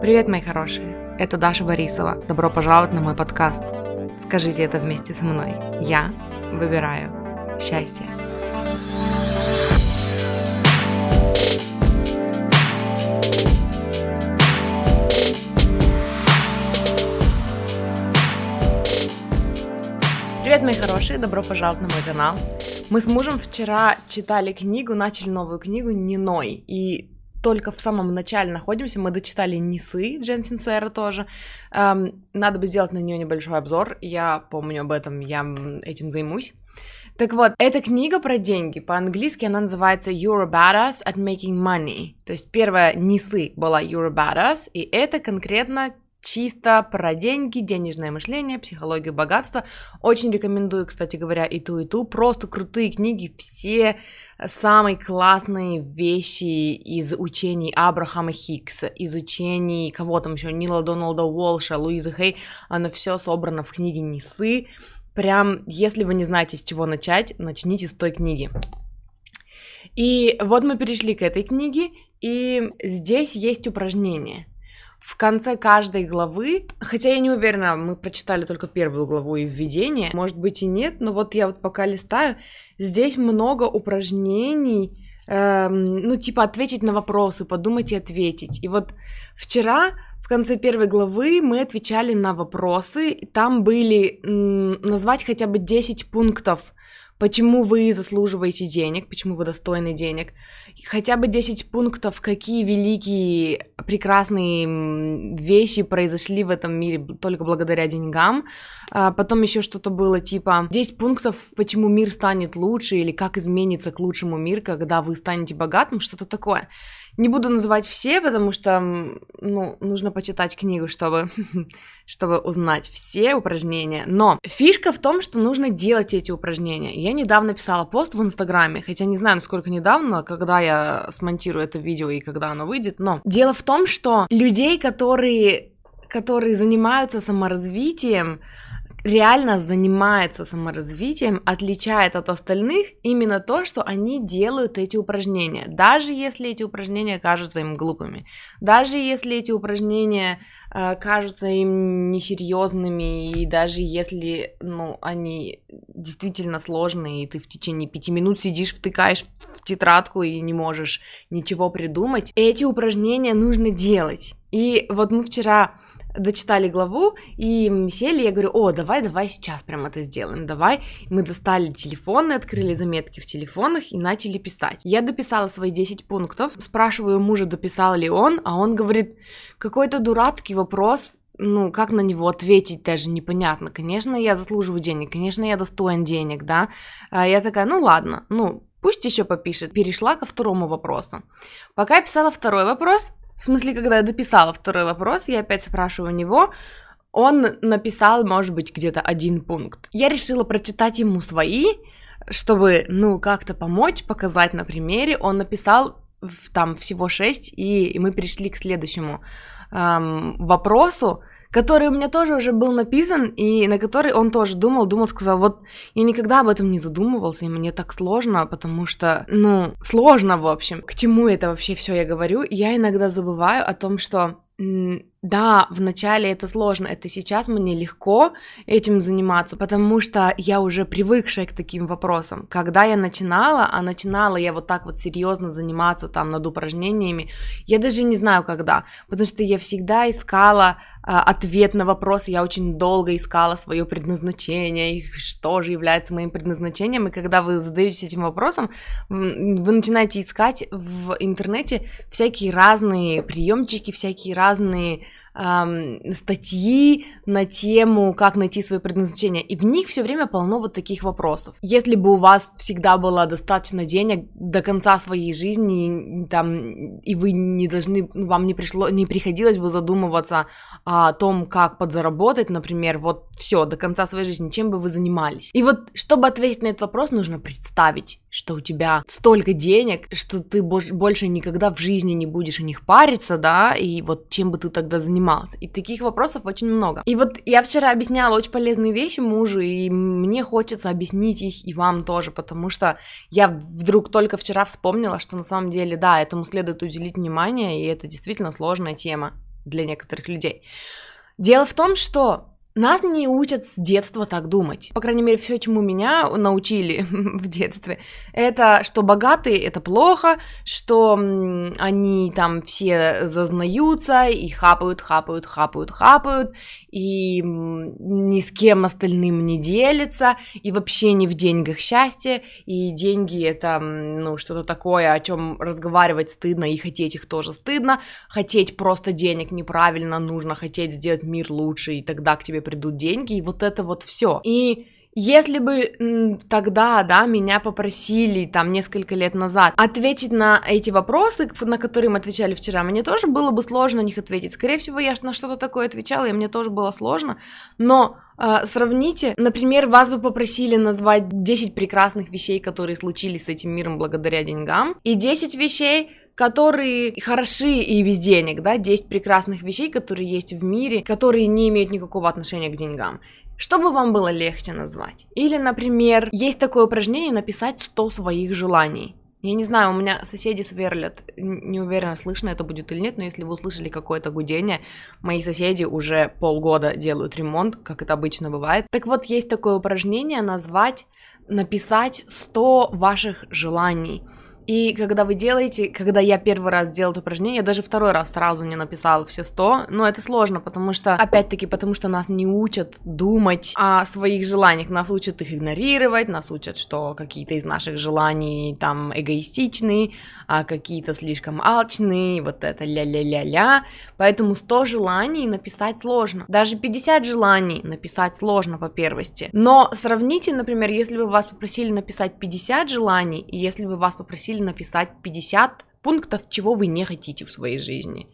Привет, мои хорошие! Это Даша Борисова. Добро пожаловать на мой подкаст. Скажите это вместе со мной. Я выбираю счастье. Привет, мои хорошие! Добро пожаловать на мой канал. Мы с мужем вчера читали книгу, начали новую книгу «Ниной», и только в самом начале находимся, мы дочитали Нисы Джен Синсера тоже. Эм, надо бы сделать на нее небольшой обзор, я помню об этом, я этим займусь. Так вот, эта книга про деньги, по-английски она называется You're a Badass at Making Money. То есть первая Нисы была You're a Badass, и это конкретно чисто про деньги, денежное мышление, психологию богатства. Очень рекомендую, кстати говоря, и ту, и ту. Просто крутые книги, все самые классные вещи из учений Абрахама Хиггса, из учений кого там еще, Нила Доналда Уолша, Луизы Хей, оно все собрано в книге Несы. Прям, если вы не знаете, с чего начать, начните с той книги. И вот мы перешли к этой книге, и здесь есть упражнение – в конце каждой главы, хотя я не уверена, мы прочитали только первую главу и введение, может быть и нет, но вот я вот пока листаю, здесь много упражнений, эм, ну типа ответить на вопросы, подумать и ответить. И вот вчера в конце первой главы мы отвечали на вопросы, там были м, назвать хотя бы 10 пунктов, почему вы заслуживаете денег, почему вы достойны денег, хотя бы 10 пунктов, какие великие, прекрасные вещи произошли в этом мире только благодаря деньгам. А потом еще что-то было типа 10 пунктов, почему мир станет лучше или как изменится к лучшему мир, когда вы станете богатым, что-то такое. Не буду называть все, потому что, ну, нужно почитать книгу, чтобы, чтобы узнать все упражнения. Но фишка в том, что нужно делать эти упражнения. Я недавно писала пост в Инстаграме, хотя не знаю, насколько недавно, когда я смонтирую это видео и когда оно выйдет, но дело в том, что людей, которые, которые занимаются саморазвитием, реально занимается саморазвитием, отличает от остальных именно то, что они делают эти упражнения, даже если эти упражнения кажутся им глупыми, даже если эти упражнения э, кажутся им несерьезными, и даже если, ну, они действительно сложные, и ты в течение пяти минут сидишь, втыкаешь в тетрадку и не можешь ничего придумать, эти упражнения нужно делать. И вот мы вчера дочитали главу и сели, я говорю, о, давай, давай сейчас прям это сделаем, давай. Мы достали телефоны, открыли заметки в телефонах и начали писать. Я дописала свои 10 пунктов, спрашиваю мужа, дописал ли он, а он говорит, какой-то дурацкий вопрос, ну, как на него ответить даже непонятно. Конечно, я заслуживаю денег, конечно, я достоин денег, да. А я такая, ну ладно, ну, пусть еще попишет. Перешла ко второму вопросу. Пока я писала второй вопрос, в смысле, когда я дописала второй вопрос, я опять спрашиваю у него, он написал, может быть, где-то один пункт. Я решила прочитать ему свои, чтобы, ну, как-то помочь, показать на примере. Он написал там всего шесть, и мы перешли к следующему эм, вопросу который у меня тоже уже был написан, и на который он тоже думал, думал, сказал, вот я никогда об этом не задумывался, и мне так сложно, потому что, ну, сложно, в общем. К чему это вообще все я говорю? Я иногда забываю о том, что да, вначале это сложно, это сейчас мне легко этим заниматься, потому что я уже привыкшая к таким вопросам. Когда я начинала, а начинала я вот так вот серьезно заниматься там над упражнениями, я даже не знаю когда, потому что я всегда искала ответ на вопрос, я очень долго искала свое предназначение, и что же является моим предназначением, и когда вы задаетесь этим вопросом, вы начинаете искать в интернете всякие разные приемчики, всякие разные эм, статьи на тему, как найти свое предназначение, и в них все время полно вот таких вопросов. Если бы у вас всегда было достаточно денег до конца своей жизни, там, и вы не должны, вам не пришло, не приходилось бы задумываться о том, как подзаработать, например, вот все, до конца своей жизни, чем бы вы занимались. И вот, чтобы ответить на этот вопрос, нужно представить, что у тебя столько денег, что ты больше никогда в жизни не будешь о них париться, да, и вот чем бы ты тогда занимался. И таких вопросов очень много. И вот я вчера объясняла очень полезные вещи мужу, и мне хочется объяснить их и вам тоже, потому что я вдруг только вчера вспомнила, что на самом деле, да, этому следует уделить внимание, и это действительно сложная тема. для некоторых людей. Дело в том, что нас не учат с детства так думать. По крайней мере, все, чему меня научили в детстве, это что богатые это плохо, что они там все зазнаются и хапают, хапают, хапают, хапают, и ни с кем остальным не делятся, и вообще не в деньгах счастье, и деньги это, ну, что-то такое, о чем разговаривать стыдно, и хотеть их тоже стыдно, хотеть просто денег неправильно, нужно хотеть сделать мир лучше, и тогда к тебе придут деньги, и вот это вот все. И если бы тогда, да, меня попросили там несколько лет назад ответить на эти вопросы, на которые мы отвечали вчера, мне тоже было бы сложно на них ответить. Скорее всего, я на что-то такое отвечала, и мне тоже было сложно. Но э, сравните, например, вас бы попросили назвать 10 прекрасных вещей, которые случились с этим миром благодаря деньгам, и 10 вещей, которые хороши и без денег, да, 10 прекрасных вещей, которые есть в мире, которые не имеют никакого отношения к деньгам. Что бы вам было легче назвать? Или, например, есть такое упражнение написать 100 своих желаний. Я не знаю, у меня соседи сверлят, не уверена, слышно это будет или нет, но если вы услышали какое-то гудение, мои соседи уже полгода делают ремонт, как это обычно бывает. Так вот, есть такое упражнение назвать, написать 100 ваших желаний. И когда вы делаете, когда я первый раз делал это упражнение, я даже второй раз сразу не написала все 100, но это сложно, потому что, опять-таки, потому что нас не учат думать о своих желаниях, нас учат их игнорировать, нас учат, что какие-то из наших желаний там эгоистичные, а какие-то слишком алчные, вот это ля-ля-ля-ля, поэтому 100 желаний написать сложно, даже 50 желаний написать сложно по первости, но сравните, например, если бы вас попросили написать 50 желаний, и если бы вас попросили попросили написать 50 пунктов, чего вы не хотите в своей жизни.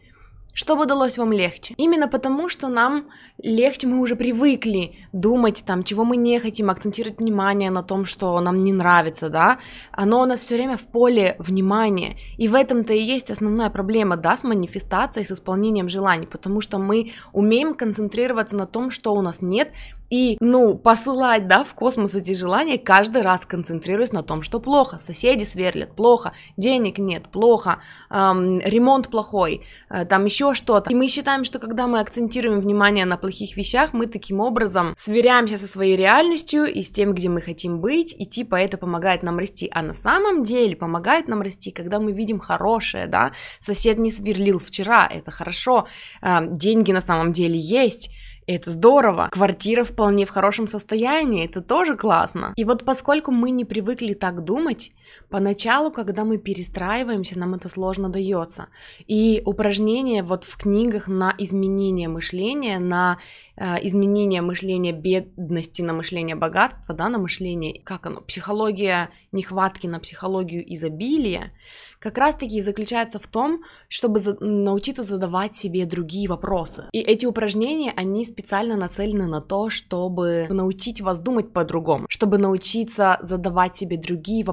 Что бы далось вам легче? Именно потому, что нам легче, мы уже привыкли думать там, чего мы не хотим, акцентировать внимание на том, что нам не нравится, да, оно у нас все время в поле внимания, и в этом-то и есть основная проблема, да, с манифестацией, с исполнением желаний, потому что мы умеем концентрироваться на том, что у нас нет, и, ну, посылать, да, в космос эти желания, каждый раз концентрируясь на том, что плохо, соседи сверлят, плохо, денег нет, плохо, эм, ремонт плохой, э, там еще что-то. И мы считаем, что когда мы акцентируем внимание на плохих вещах, мы таким образом сверяемся со своей реальностью и с тем, где мы хотим быть, и типа это помогает нам расти. А на самом деле помогает нам расти, когда мы видим хорошее, да, сосед не сверлил вчера, это хорошо, э, деньги на самом деле есть, это здорово. Квартира вполне в хорошем состоянии, это тоже классно. И вот поскольку мы не привыкли так думать, поначалу, когда мы перестраиваемся, нам это сложно дается. И упражнения вот в книгах на изменение мышления, на э, изменение мышления бедности на мышление богатства, да, на мышление, как оно, психология нехватки на психологию изобилия, как раз-таки заключается в том, чтобы за- научиться задавать себе другие вопросы. И эти упражнения, они специально нацелены на то, чтобы научить вас думать по-другому, чтобы научиться задавать себе другие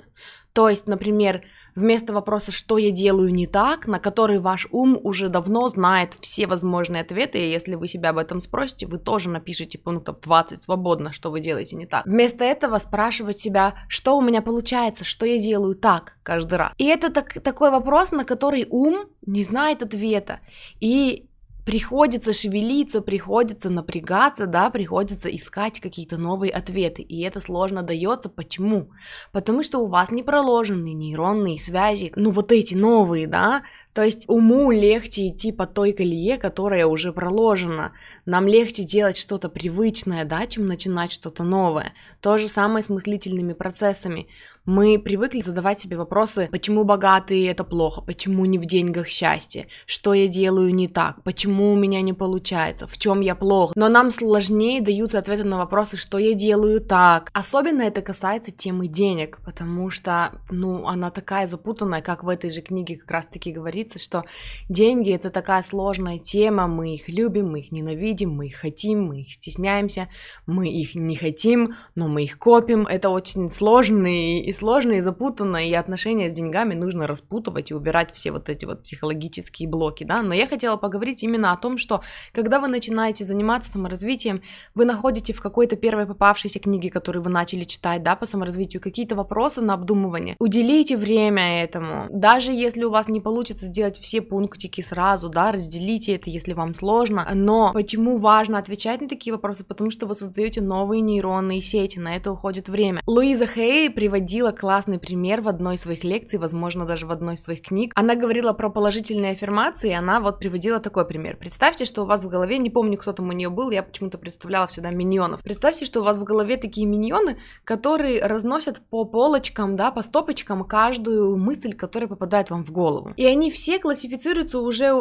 вопросы. То есть, например, вместо вопроса «что я делаю не так?», на который ваш ум уже давно знает все возможные ответы, и если вы себя об этом спросите, вы тоже напишите пунктов 20 свободно, что вы делаете не так. Вместо этого спрашивать себя, что у меня получается, что я делаю так каждый раз. И это так, такой вопрос, на который ум не знает ответа. И приходится шевелиться, приходится напрягаться, да, приходится искать какие-то новые ответы. И это сложно дается. Почему? Потому что у вас не проложены нейронные связи, ну вот эти новые, да, то есть уму легче идти по той колее, которая уже проложена. Нам легче делать что-то привычное, да, чем начинать что-то новое. То же самое с мыслительными процессами. Мы привыкли задавать себе вопросы, почему богатые это плохо, почему не в деньгах счастье, что я делаю не так, почему у меня не получается, в чем я плохо. Но нам сложнее даются ответы на вопросы, что я делаю так. Особенно это касается темы денег, потому что, ну, она такая запутанная, как в этой же книге как раз-таки говорится, что деньги это такая сложная тема, мы их любим, мы их ненавидим, мы их хотим, мы их стесняемся, мы их не хотим, но мы их копим. Это очень сложный и сложно, и запутанно, и отношения с деньгами нужно распутывать и убирать все вот эти вот психологические блоки, да, но я хотела поговорить именно о том, что когда вы начинаете заниматься саморазвитием, вы находите в какой-то первой попавшейся книге, которую вы начали читать, да, по саморазвитию, какие-то вопросы на обдумывание, уделите время этому, даже если у вас не получится сделать все пунктики сразу, да, разделите это, если вам сложно, но почему важно отвечать на такие вопросы, потому что вы создаете новые нейронные сети, на это уходит время. Луиза Хей приводила классный пример в одной из своих лекций, возможно, даже в одной из своих книг. Она говорила про положительные аффирмации, и она вот приводила такой пример. Представьте, что у вас в голове, не помню, кто там у нее был, я почему-то представляла всегда миньонов. Представьте, что у вас в голове такие миньоны, которые разносят по полочкам, да, по стопочкам каждую мысль, которая попадает вам в голову. И они все классифицируются уже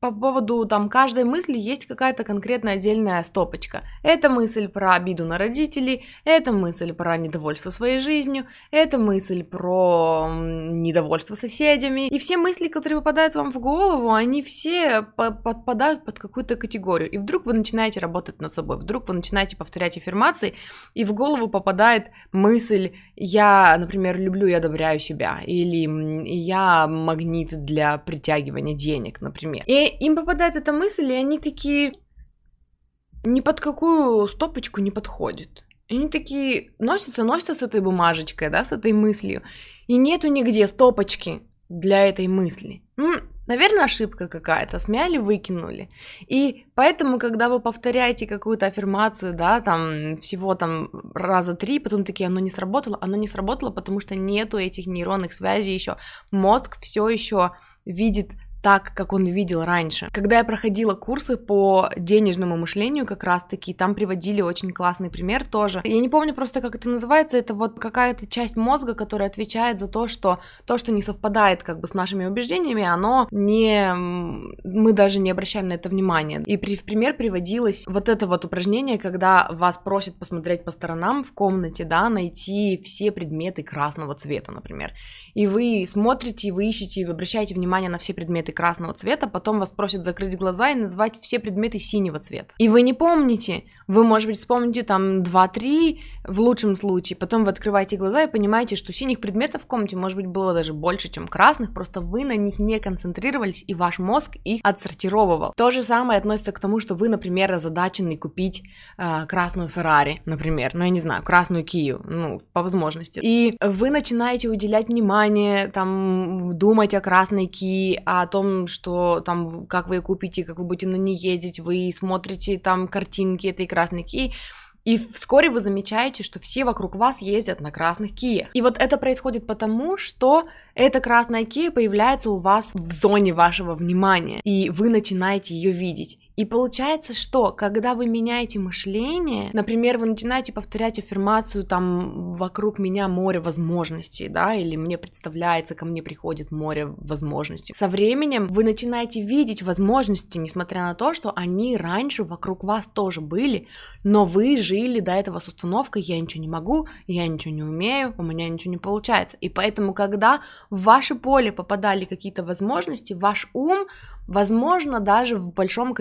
по поводу там каждой мысли есть какая-то конкретная отдельная стопочка. Это мысль про обиду на родителей, это мысль про недовольство своей жизнью, это мысль про недовольство соседями. И все мысли, которые попадают вам в голову, они все подпадают под какую-то категорию. И вдруг вы начинаете работать над собой, вдруг вы начинаете повторять аффирмации, и в голову попадает мысль «я, например, люблю и одобряю себя», или «я магнит для притягивания денег», например. И им попадает эта мысль, и они такие ни под какую стопочку не подходит. И они такие носятся, носятся с этой бумажечкой, да, с этой мыслью. И нету нигде стопочки для этой мысли. Ну, наверное, ошибка какая-то, смяли, выкинули. И поэтому, когда вы повторяете какую-то аффирмацию, да, там, всего там раза три, потом такие, оно не сработало, оно не сработало, потому что нету этих нейронных связей еще. Мозг все еще видит так, как он видел раньше. Когда я проходила курсы по денежному мышлению, как раз-таки, там приводили очень классный пример тоже. Я не помню просто, как это называется, это вот какая-то часть мозга, которая отвечает за то, что то, что не совпадает как бы с нашими убеждениями, оно не... мы даже не обращаем на это внимания. И при, в пример приводилось вот это вот упражнение, когда вас просят посмотреть по сторонам в комнате, да, найти все предметы красного цвета, например. И вы смотрите, вы ищете, вы обращаете внимание на все предметы красного цвета, потом вас просят закрыть глаза и назвать все предметы синего цвета. И вы не помните, вы, может быть, вспомните там 2-3 в лучшем случае, потом вы открываете глаза и понимаете, что синих предметов в комнате, может быть, было даже больше, чем красных, просто вы на них не концентрировались, и ваш мозг их отсортировывал. То же самое относится к тому, что вы, например, озадачены купить э, красную Феррари, например, ну, я не знаю, красную Кию, ну, по возможности. И вы начинаете уделять внимание, там, думать о красной Кии, о том, что там, как вы ее купите, как вы будете на ней ездить, вы смотрите там картинки этой красной Кии, и вскоре вы замечаете, что все вокруг вас ездят на красных киях. И вот это происходит потому, что эта красная кия появляется у вас в зоне вашего внимания, и вы начинаете ее видеть. И получается, что когда вы меняете мышление, например, вы начинаете повторять аффирмацию там вокруг меня море возможностей, да, или мне представляется, ко мне приходит море возможностей. Со временем вы начинаете видеть возможности, несмотря на то, что они раньше вокруг вас тоже были, но вы жили до этого с установкой «я ничего не могу», «я ничего не умею», «у меня ничего не получается». И поэтому, когда в ваше поле попадали какие-то возможности, ваш ум возможно, даже в большом,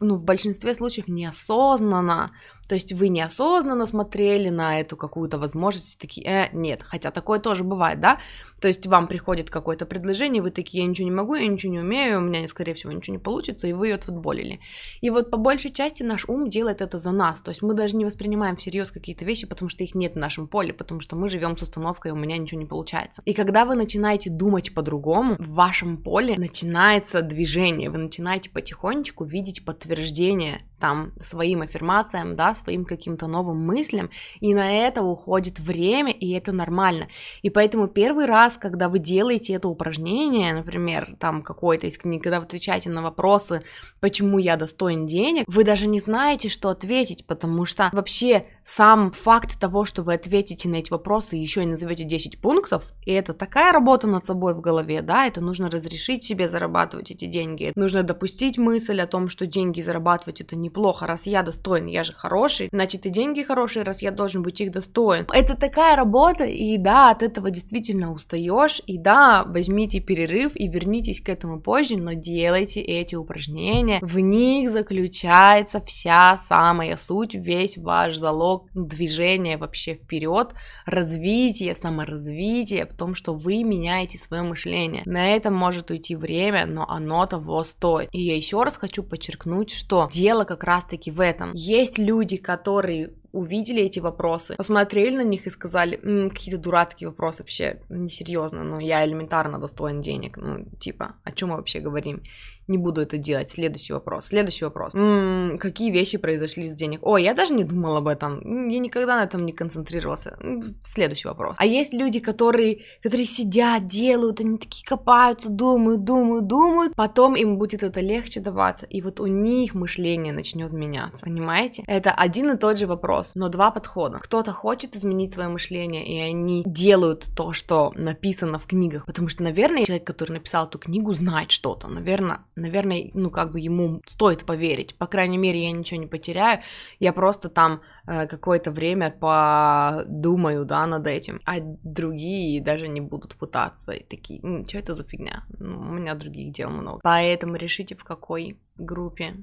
ну, в большинстве случаев неосознанно то есть вы неосознанно смотрели на эту какую-то возможность, такие, э, нет, хотя такое тоже бывает, да? То есть вам приходит какое-то предложение, вы такие, я ничего не могу, я ничего не умею, у меня, скорее всего, ничего не получится, и вы ее отфутболили. И вот по большей части наш ум делает это за нас, то есть мы даже не воспринимаем всерьез какие-то вещи, потому что их нет в нашем поле, потому что мы живем с установкой, у меня ничего не получается. И когда вы начинаете думать по-другому, в вашем поле начинается движение, вы начинаете потихонечку видеть подтверждение там своим аффирмациям, да, своим каким-то новым мыслям, и на это уходит время, и это нормально. И поэтому первый раз, когда вы делаете это упражнение, например, там какой-то из книг, когда вы отвечаете на вопросы, почему я достоин денег, вы даже не знаете, что ответить, потому что вообще сам факт того, что вы ответите на эти вопросы, еще и назовете 10 пунктов, и это такая работа над собой в голове, да, это нужно разрешить себе зарабатывать эти деньги, нужно допустить мысль о том, что деньги зарабатывать это неплохо, раз я достоин, я же хороший, хороший, значит и деньги хорошие, раз я должен быть их достоин. Это такая работа, и да, от этого действительно устаешь, и да, возьмите перерыв и вернитесь к этому позже, но делайте эти упражнения, в них заключается вся самая суть, весь ваш залог движения вообще вперед, развитие, саморазвитие в том, что вы меняете свое мышление. На этом может уйти время, но оно того стоит. И я еще раз хочу подчеркнуть, что дело как раз-таки в этом. Есть люди, которые увидели эти вопросы, посмотрели на них и сказали, М, какие-то дурацкие вопросы вообще, несерьезно, ну я элементарно достоин денег, ну типа, о чем мы вообще говорим? Не буду это делать. Следующий вопрос. Следующий вопрос. М-м, какие вещи произошли с денег? Ой, я даже не думал об этом. Я никогда на этом не концентрировался. Следующий вопрос. А есть люди, которые, которые сидят, делают, они такие копаются, думают, думают, думают. Потом им будет это легче даваться. И вот у них мышление начнет меняться. Понимаете? Это один и тот же вопрос, но два подхода. Кто-то хочет изменить свое мышление, и они делают то, что написано в книгах. Потому что, наверное, человек, который написал эту книгу, знает что-то. Наверное, наверное, ну, как бы ему стоит поверить. По крайней мере, я ничего не потеряю. Я просто там э, какое-то время подумаю, да, над этим. А другие даже не будут пытаться. И такие, ну, что это за фигня? Ну, у меня других дел много. Поэтому решите, в какой группе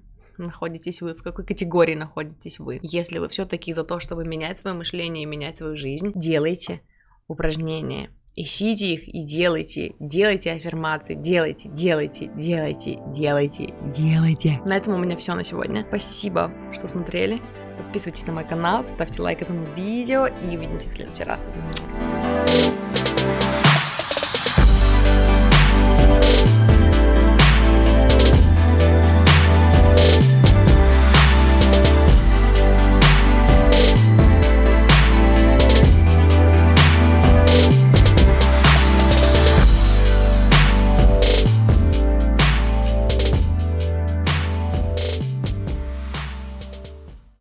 находитесь вы, в какой категории находитесь вы. Если вы все-таки за то, чтобы менять свое мышление и менять свою жизнь, делайте упражнения Ищите их и делайте, делайте аффирмации, делайте, делайте, делайте, делайте, делайте. На этом у меня все на сегодня. Спасибо, что смотрели. Подписывайтесь на мой канал, ставьте лайк этому видео и увидимся в следующий раз.